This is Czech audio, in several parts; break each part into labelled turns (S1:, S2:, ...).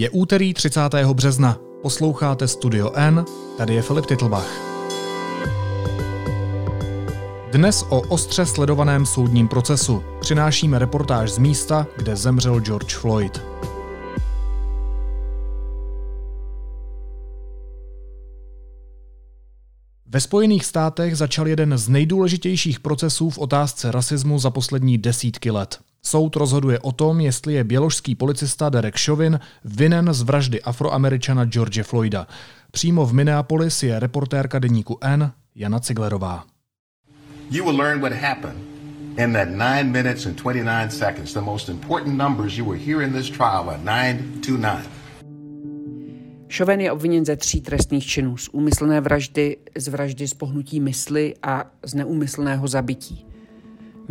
S1: Je úterý 30. března. Posloucháte Studio N, tady je Filip Titlbach. Dnes o ostře sledovaném soudním procesu přinášíme reportáž z místa, kde zemřel George Floyd. Ve Spojených státech začal jeden z nejdůležitějších procesů v otázce rasismu za poslední desítky let. Soud rozhoduje o tom, jestli je běložský policista Derek Chauvin vinen z vraždy afroameričana George Floyda. Přímo v Minneapolis je reportérka deníku N Jana Ciglerová. You will learn what happened in that 9 minutes and 29 seconds. The most important numbers you will hear in this trial are 9 to 9.
S2: Chauvin je obviněn ze tří trestných činů. Z úmyslné vraždy, z vraždy z pohnutí mysli a z neúmyslného zabití.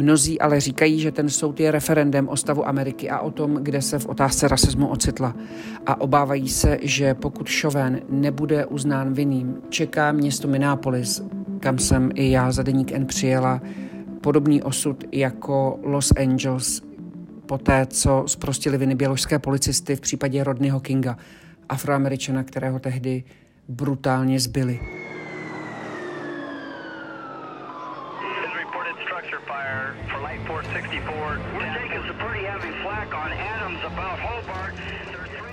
S2: Mnozí ale říkají, že ten soud je referendem o stavu Ameriky a o tom, kde se v otázce rasismu ocitla. A obávají se, že pokud Chauvin nebude uznán vinným, čeká město Minneapolis, kam jsem i já za deník N přijela, podobný osud jako Los Angeles poté, co zprostili viny běložské policisty v případě Rodneyho Kinga, afroameričana, kterého tehdy brutálně zbyli.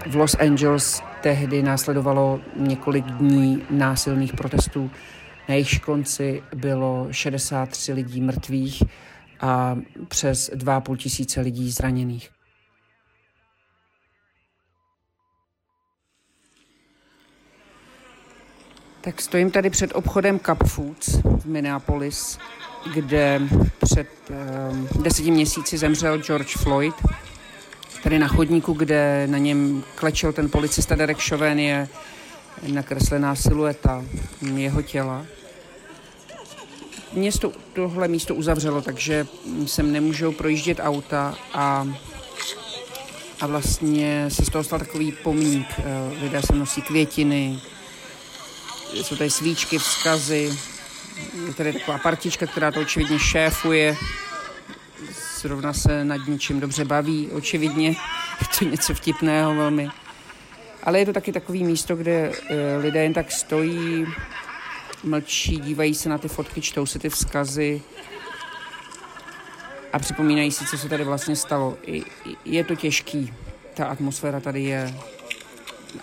S2: V Los Angeles tehdy následovalo několik dní násilných protestů. Na jejich konci bylo 63 lidí mrtvých a přes 2,5 tisíce lidí zraněných. Tak stojím tady před obchodem Cup Foods v Minneapolis, kde před um, deseti měsíci zemřel George Floyd. Tady na chodníku, kde na něm klečel ten policista Derek Chauvin, je nakreslená silueta jeho těla. Město tohle místo uzavřelo, takže sem nemůžou projíždět auta a, a vlastně se z toho stal takový pomník. Eh, lidé se nosí květiny, jsou tady svíčky, vzkazy, je tady taková partička, která to očividně šéfuje, zrovna se nad ničím dobře baví, očividně, je to něco vtipného velmi. Ale je to taky takový místo, kde e, lidé jen tak stojí, mlčí, dívají se na ty fotky, čtou si ty vzkazy a připomínají si, co se tady vlastně stalo. Je to těžký, ta atmosféra tady je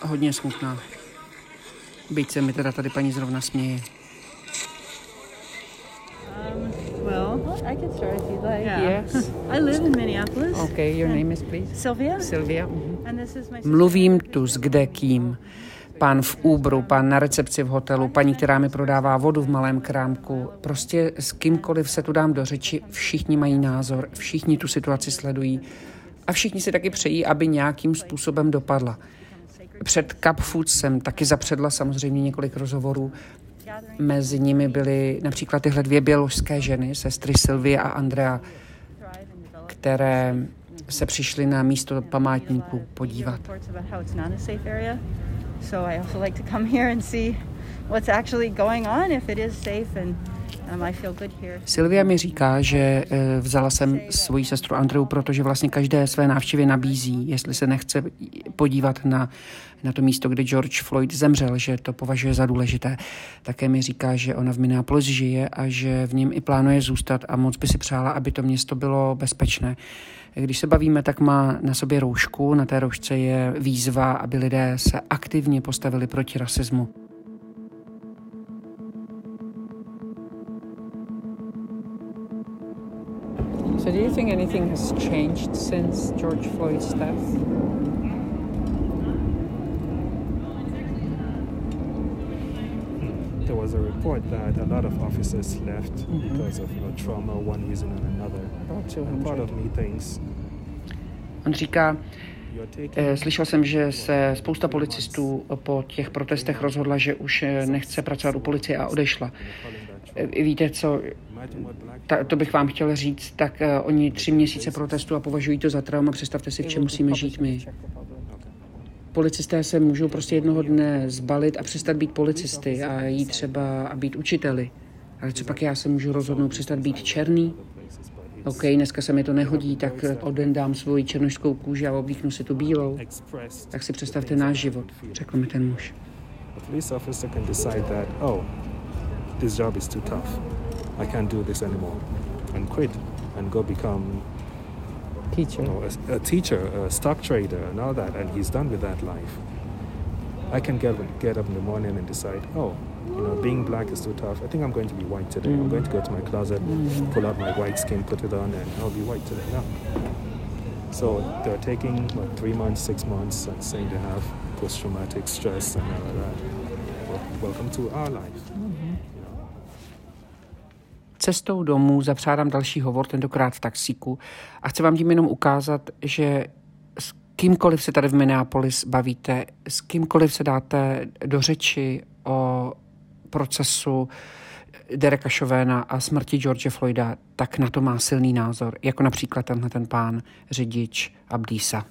S2: hodně smutná. Byť se mi teda tady paní zrovna směje.
S3: I can start if you'd like. Yeah. Yes. I live in Minneapolis.
S2: Okay, your name is please?
S3: Sylvia.
S2: Sylvia. Mm-hmm. And this is my Mluvím tu s kde kým. Pán v Uberu, pán na recepci v hotelu, paní, která mi prodává vodu v malém krámku. Prostě s kýmkoliv se tu dám do řeči, všichni mají názor, všichni tu situaci sledují a všichni si taky přejí, aby nějakým způsobem dopadla. Před Cup Food jsem taky zapředla samozřejmě několik rozhovorů. Mezi nimi byly například tyhle dvě běložské ženy, sestry Sylvie a Andrea, které se přišly na místo památníku podívat. What's actually going on, if it is safe and Silvia mi říká, že eh, vzala jsem svoji sestru Andreu, protože vlastně každé své návštěvy nabízí, jestli se nechce podívat na, na to místo, kde George Floyd zemřel, že to považuje za důležité. Také mi říká, že ona v Minneapolis žije a že v něm i plánuje zůstat a moc by si přála, aby to město bylo bezpečné. Když se bavíme, tak má na sobě roušku. Na té roušce je výzva, aby lidé se aktivně postavili proti rasismu. Anything has changed since George Floyd's death?
S4: There was a report that a lot of officers left mm-hmm. because of you know, trauma, one reason or another. And part of me thinks.
S2: On říká, eh, Slyšel jsem, že se spousta policistů po těch protestech rozhodla, že už eh, nechce pracovat u policie a odešla. Eh, víte co, ta, to bych vám chtěl říct, tak uh, oni tři měsíce protestu a považují to za trauma. Představte si, v čem musíme žít my. Policisté se můžou prostě jednoho dne zbalit a přestat být policisty a jít třeba a být učiteli. Ale co pak já se můžu rozhodnout přestat být černý? OK, dneska se mi to nehodí, tak odendám svoji černošskou kůži a oblíknu si tu bílou. Tak si představte náš život, řekl mi ten muž. Police officer can decide that, oh, this job is too tough. I can't do this anymore. And quit and go become teacher. You know, a, a teacher, a stock trader and all that. And he's done with that life. I can get, get up in the morning and decide, oh, you know, being black is too tough. I think I'm going to be white today. Mm. I'm going to go to my closet, mm. pull out my white skin, put it on, and I'll be white today. Yeah. So they're taking like three months, six months, and saying they have post-traumatic stress and all of that. Welcome to our life. Mm-hmm. Cestou domů zapřádám další hovor, tentokrát v taxíku a chci vám tím jenom ukázat, že s kýmkoliv se tady v Minneapolis bavíte, s kýmkoliv se dáte do řeči o procesu Dereka Chauvéna a smrti George Floyda, tak na to má silný názor, jako například tenhle ten pán řidič Abdisa.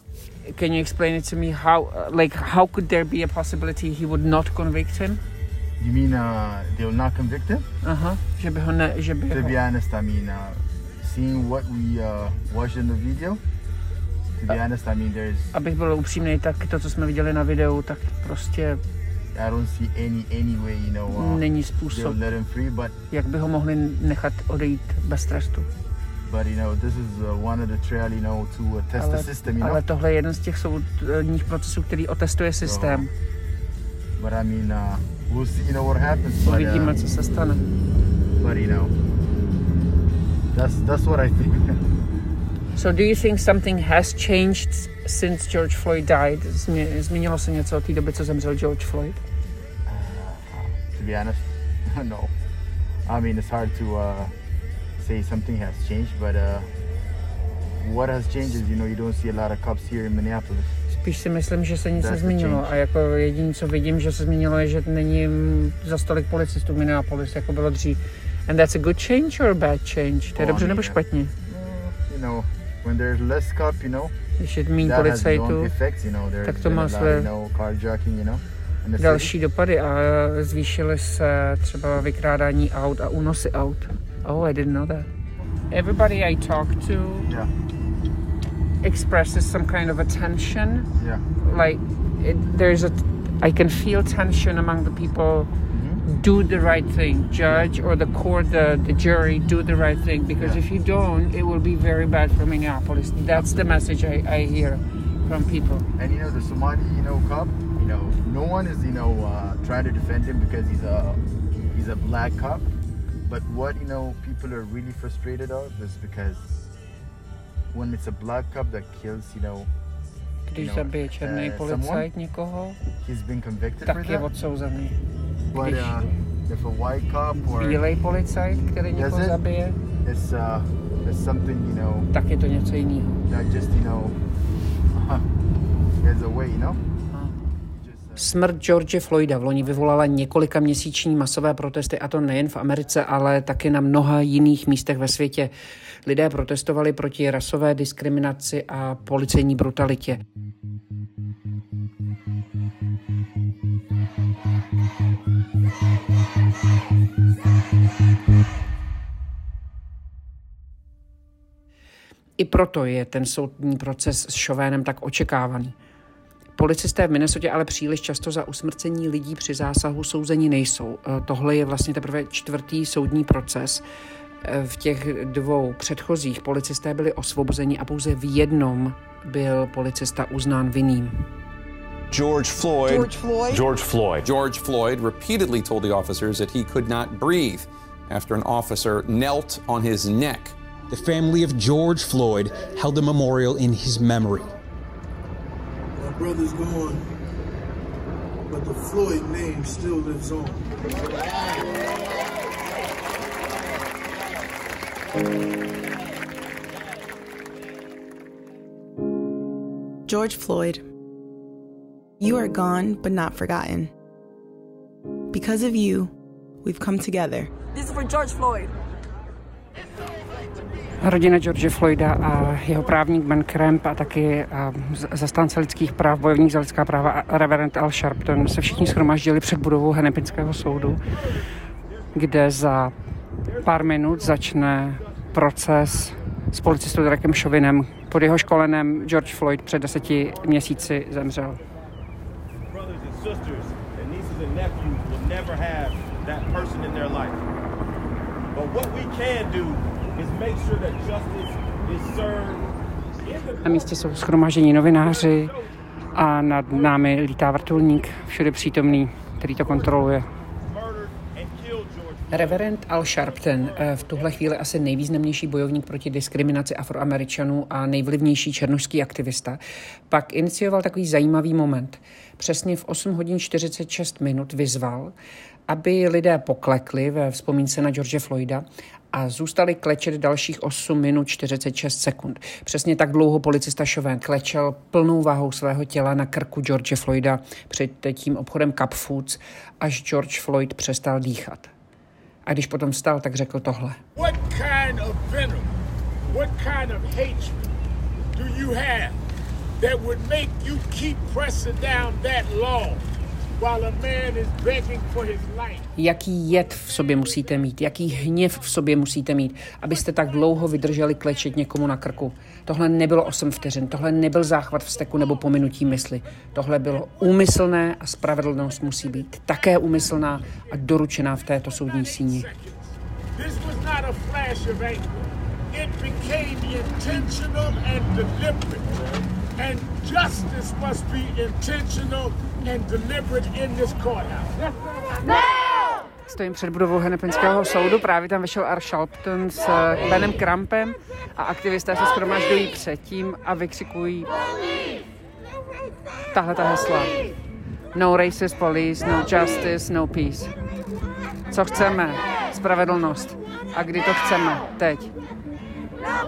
S2: Can you explain it to me how, like, how could there be a possibility he would not convict him?
S5: You mean uh, they will not convict him?
S2: Aha, že by ho ne, že by
S5: To
S2: ho...
S5: be honest, I mean, uh, seeing what we uh, watched in the video, to be honest, I mean, there's...
S2: Abych byl upřímný, tak to, co jsme viděli na videu, tak prostě
S5: I don't see any any way, you know, uh,
S2: Není způsob,
S5: let him free, but
S2: jak by ho mohli nechat odejít bez trestu.
S5: But you know, this is uh, one of the trial, you know, to uh, test ale, the system, you know.
S2: Ale tohle je jeden z těch soudních procesů, který otestuje systém.
S5: So, but I mean, uh, we'll see, you know, what happens.
S2: But, uh, co se stane.
S5: But you know, that's that's what I think.
S2: so do you think something has changed since George Floyd died? Změnilo se něco od té doby, co zemřel George Floyd?
S5: To be honest, no. I mean, it's hard to uh, say something has changed, but uh, what has changed is, you know, you don't see a lot of cops here in Minneapolis.
S2: Spíš si myslím, že se nic nezměnilo a jako jediné, co vidím, že se změnilo, je, že není za stolik policistů Minneapolis, jako bylo dřív. And that's a good change or a bad change? To je oh, dobře nebo špatně?
S5: You know, when there's less cop, you know,
S2: když je méně policajtů, tak to má své další dopady a zvýšily se třeba vykrádání aut a únosy aut. Oh, I didn't know that. Everybody I talk to yeah. Expresses some kind of a tension.
S5: Yeah.
S2: Like it, there's a, I can feel tension among the people do the right thing. Judge or the court, the, the jury, do the right thing. Because yeah. if you don't, it will be very bad for Minneapolis. That's the message I, I hear from people.
S5: And you know, the Somali, you know, cop, you know, no one is, you know, uh, trying to defend him because he's a he's a black cop. But what you know, people are really frustrated of is because when it's a black cop that kills, you know,
S2: Když zabije černý uh, policajt někoho, tak je odsouzený.
S5: But Když uh, if a white cop or
S2: bílej policajt, který někoho zabije,
S5: it's, uh, it's something, you know,
S2: tak je to něco jiného.
S5: That just, you know, there's a way, you know?
S2: Smrt George Floyda v loni vyvolala několika měsíční masové protesty, a to nejen v Americe, ale taky na mnoha jiných místech ve světě. Lidé protestovali proti rasové diskriminaci a policejní brutalitě. I proto je ten soudní proces s Šovénem tak očekávaný. Policisté v Minnesotě ale příliš často za usmrcení lidí při zásahu souzení nejsou. E, tohle je vlastně teprve čtvrtý soudní proces. E, v těch dvou předchozích policisté byli osvobozeni a pouze v jednom byl policista uznán vinným.
S6: George Floyd.
S7: George Floyd.
S6: George Floyd. George Floyd repeatedly told the officers that he could not breathe after an officer knelt on his neck.
S8: The family of George Floyd held a memorial in his memory.
S9: My brother's gone, but the Floyd name still lives on.
S10: George Floyd you are gone, but not forgotten. Because of you, we've come together.
S7: This is for George Floyd.
S2: Rodina George Floyda a jeho právník Ben Kremp a taky zastánce lidských práv, bojovník za lidská práva Reverend Al Sharpton se všichni schromaždili před budovou Hennepinského soudu, kde za pár minut začne proces s policistou Derekem Chauvinem. Pod jeho školenem George Floyd před deseti měsíci zemřel. Na místě jsou schromáždění novináři a nad námi lítá vrtulník, všude přítomný, který to kontroluje. Reverend Al Sharpton, eh, v tuhle chvíli asi nejvýznamnější bojovník proti diskriminaci afroameričanů a nejvlivnější černožský aktivista, pak inicioval takový zajímavý moment. Přesně v 8 hodin 46 minut vyzval, aby lidé poklekli ve vzpomínce na George Floyda a zůstali klečet dalších 8 minut 46 sekund. Přesně tak dlouho policista Chauvin klečel plnou váhou svého těla na krku George Floyda před tím obchodem Cup Foods, až George Floyd přestal dýchat. A když potom vstal, tak řekl tohle. What kind of venom, what kind of hatred do you have that would make you keep pressing down that law Jaký jed v sobě musíte mít, jaký hněv v sobě musíte mít, abyste tak dlouho vydrželi klečet někomu na krku. Tohle nebylo 8 vteřin, tohle nebyl záchvat vzteku nebo pominutí mysli. Tohle bylo úmyslné a spravedlnost musí být také úmyslná a doručená v této soudní síni. It became intentional and deliberate and justice must be intentional and deliberate in this courthouse. Stojím před budovou Hennepinského soudu, právě tam vyšel Ar Sharpton s eh, Benem Krampem a aktivisté se schromažďují předtím a vykřikují tahle ta hesla. No racist police, no justice, no peace. Co chceme? Spravedlnost. A kdy to chceme? Teď.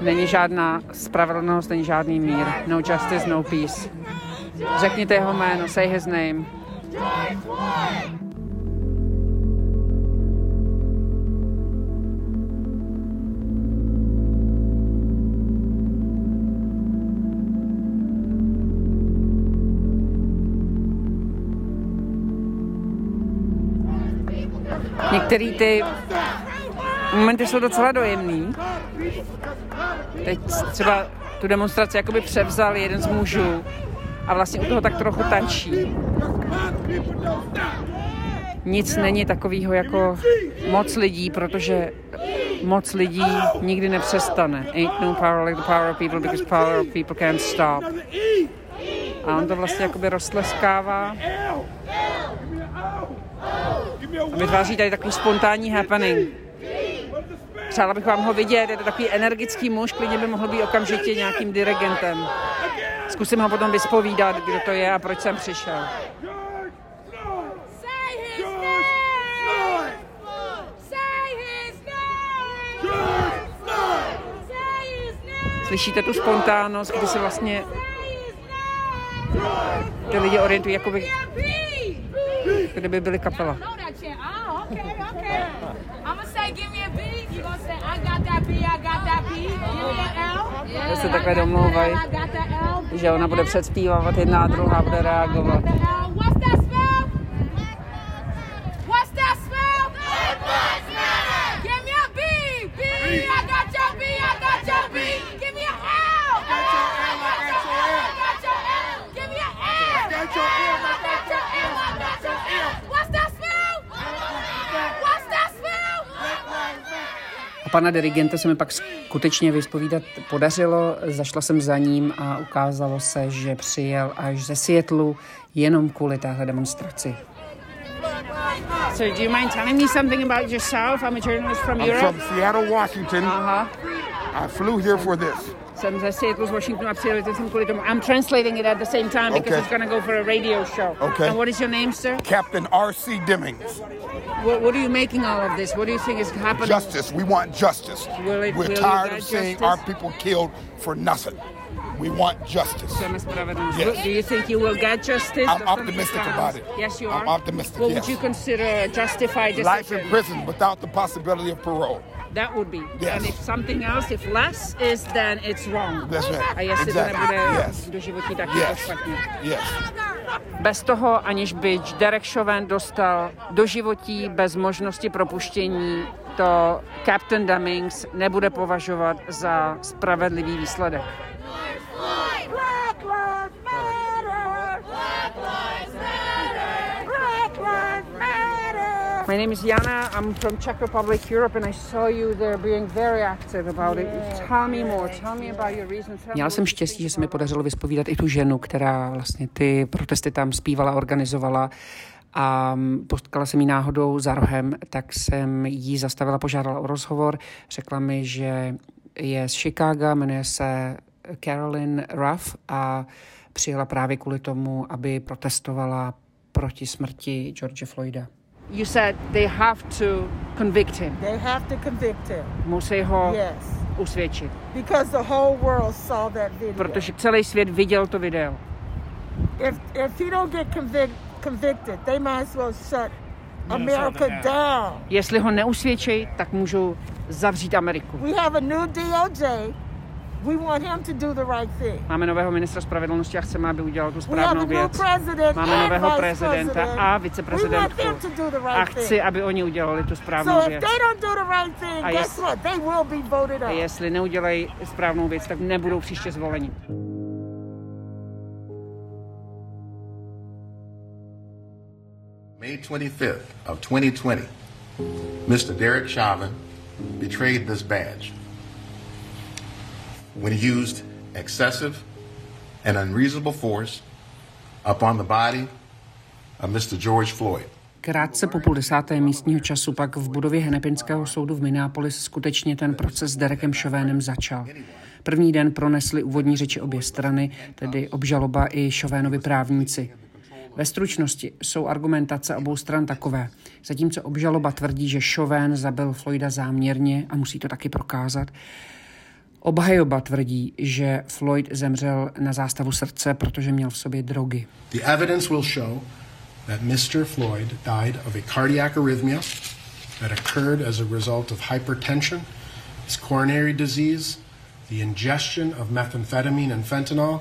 S2: Není žádná spravedlnost, není žádný mír. No justice, no peace. Řekněte jeho jméno, say his name. Některý ty momenty jsou docela dojemný. Teď třeba tu demonstraci jakoby převzal jeden z mužů a vlastně u toho tak trochu tančí. Nic není takového jako moc lidí, protože moc lidí nikdy nepřestane. Ain't no power like the power of people because power of people can't stop. A on to vlastně jakoby roztleskává a vytváří tady takový spontánní happening. Přála bych vám ho vidět, je to takový energický muž, klidně by mohl být okamžitě nějakým dirigentem. Zkusím ho potom vyspovídat, kdo to je a proč jsem přišel. Slyšíte tu spontánnost, kdy se vlastně ty lidi orientují, jako by, kdyby byli kapela. Že se takhle domlouvají, že ona bude předspívat, jedna a druhá bude reagovat. Pana dirigenta se mi pak skutečně vyspovídat podařilo. Zašla jsem za ním a ukázalo se, že přijel až ze Seattleu jenom kvůli téhle demonstraci. So do you mind telling me something about yourself? I'm a journalist from I'm Europe.
S7: from Seattle, Washington. Uh-huh. I flew here for this.
S2: Jsem ze Seattle, Washington a přijel jsem kvůli tomu. I'm translating it at the same time because okay. it's going to go for a radio show.
S7: Okay.
S2: And what is your name, sir?
S7: Captain R.C. Dimmings.
S2: What, what, are you making all of this? What do you think is happening?
S7: Justice. We want justice. It, We're tired of seeing our people killed for nothing. We want justice.
S2: Yes. Do you think you will get justice?
S7: I'm optimistic about it.
S2: Yes, you are.
S7: I'm optimistic.
S2: What
S7: yes.
S2: would you consider a justified decision?
S7: Life in prison without the possibility of parole.
S2: That would be.
S7: Yes.
S2: And if something else, if less is, then it's wrong.
S7: That's right.
S2: A jestli exactly. to nebude yes. doživotí, tak yes. je to špatně.
S7: Yes.
S2: Bez toho, aniž by Derek Chauvin dostal doživotí bez možnosti propuštění, to Captain Dummings nebude považovat za spravedlivý výsledek. My name is Jana. I'm from Czech Republic, Europe, and I saw you there being very active about it. Tell me more. Tell me about your reasons. Měla jsem štěstí, že se mi podařilo vyspovídat i tu ženu, která vlastně ty protesty tam zpívala, organizovala a potkala jsem ji náhodou za rohem, tak jsem jí zastavila, požádala o rozhovor, řekla mi, že je z Chicago, jmenuje se Carolyn Ruff a přijela právě kvůli tomu, aby protestovala proti smrti George Floyda. You said they have to convict him.
S11: They have to convict him.
S2: Musí ho yes. usvědčit.
S11: Because the whole world saw that video.
S2: Protože celý svět viděl to video.
S11: If, if he don't get convict, convicted, they might as well shut America down.
S2: Jestli ho neusvědčí, tak můžou zavřít Ameriku.
S11: We have a new DOJ We want him to do the right thing.
S2: Máme nového ministra spravedlnosti a chceme, aby udělal tu správnou věc. Máme nového prezidenta a viceprezidentku. A chci, aby oni udělali tu správnou věc.
S11: A
S2: jestli neudělají správnou věc, tak nebudou příště zvoleni.
S12: May 25th of 2020, Mr. Derek Chauvin betrayed this badge when he used excessive and unreasonable force upon the body of Mr. George Floyd.
S2: Krátce po půl desáté místního času pak v budově Henepinského soudu v Minneapolis skutečně ten proces s Derekem Šovénem začal. První den pronesli úvodní řeči obě strany, tedy obžaloba i Šovénovi právníci. Ve stručnosti jsou argumentace obou stran takové. Zatímco obžaloba tvrdí, že Šovén zabil Floyda záměrně a musí to taky prokázat, Obhajoba tvrdí, že Floyd zemřel na zástavu srdce, protože měl v sobě drogy.
S13: The evidence will show that Mr. Floyd died of a cardiac arrhythmia that occurred as a result of hypertension, his coronary disease, the ingestion of methamphetamine and fentanyl,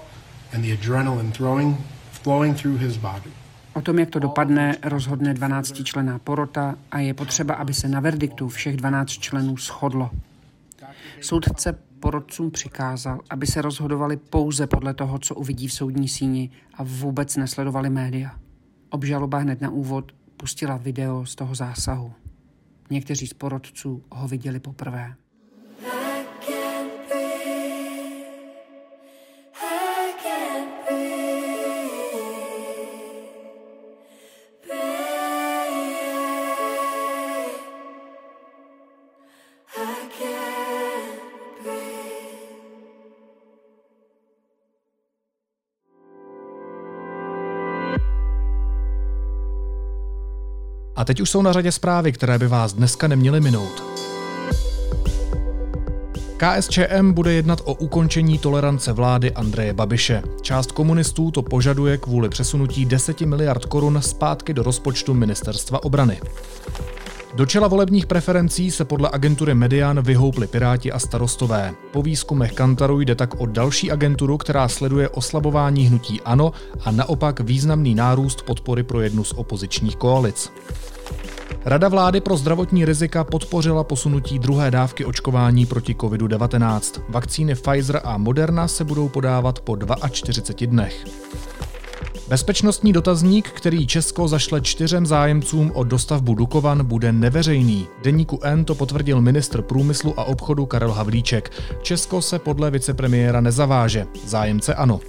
S13: and the adrenaline throwing, flowing through his body.
S2: O tom, jak to dopadne, rozhodne 12 člená porota a je potřeba, aby se na verdiktu všech 12 členů shodlo. Soudce porodcům přikázal, aby se rozhodovali pouze podle toho, co uvidí v soudní síni a vůbec nesledovali média. Obžaloba hned na úvod pustila video z toho zásahu. Někteří z porodců ho viděli poprvé.
S1: A teď už jsou na řadě zprávy, které by vás dneska neměly minout. KSČM bude jednat o ukončení tolerance vlády Andreje Babiše. Část komunistů to požaduje kvůli přesunutí 10 miliard korun zpátky do rozpočtu ministerstva obrany. Do čela volebních preferencí se podle agentury Median vyhoupli Piráti a starostové. Po výzkumech Kantaru jde tak o další agenturu, která sleduje oslabování hnutí ANO a naopak významný nárůst podpory pro jednu z opozičních koalic. Rada vlády pro zdravotní rizika podpořila posunutí druhé dávky očkování proti COVID-19. Vakcíny Pfizer a Moderna se budou podávat po 42 dnech. Bezpečnostní dotazník, který Česko zašle čtyřem zájemcům o dostavbu Dukovan, bude neveřejný. Deníku N to potvrdil ministr průmyslu a obchodu Karel Havlíček. Česko se podle vicepremiéra nezaváže. Zájemce ano.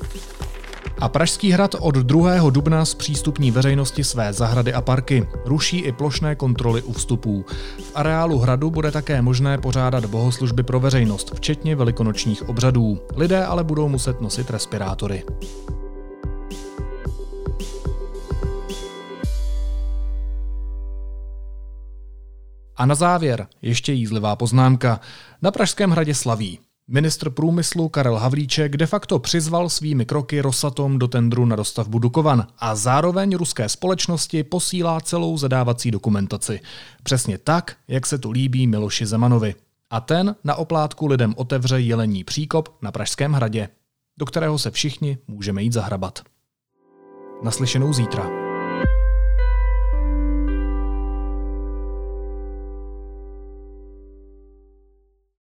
S1: A Pražský hrad od 2. dubna zpřístupní veřejnosti své zahrady a parky. Ruší i plošné kontroly u vstupů. V areálu hradu bude také možné pořádat bohoslužby pro veřejnost, včetně velikonočních obřadů. Lidé ale budou muset nosit respirátory. A na závěr ještě jízlivá poznámka. Na Pražském hradě slaví. Ministr průmyslu Karel Havlíček de facto přizval svými kroky Rosatom do tendru na dostavbu Dukovan a zároveň ruské společnosti posílá celou zadávací dokumentaci. Přesně tak, jak se to líbí Miloši Zemanovi. A ten na oplátku lidem otevře jelení příkop na Pražském hradě, do kterého se všichni můžeme jít zahrabat. Naslyšenou zítra.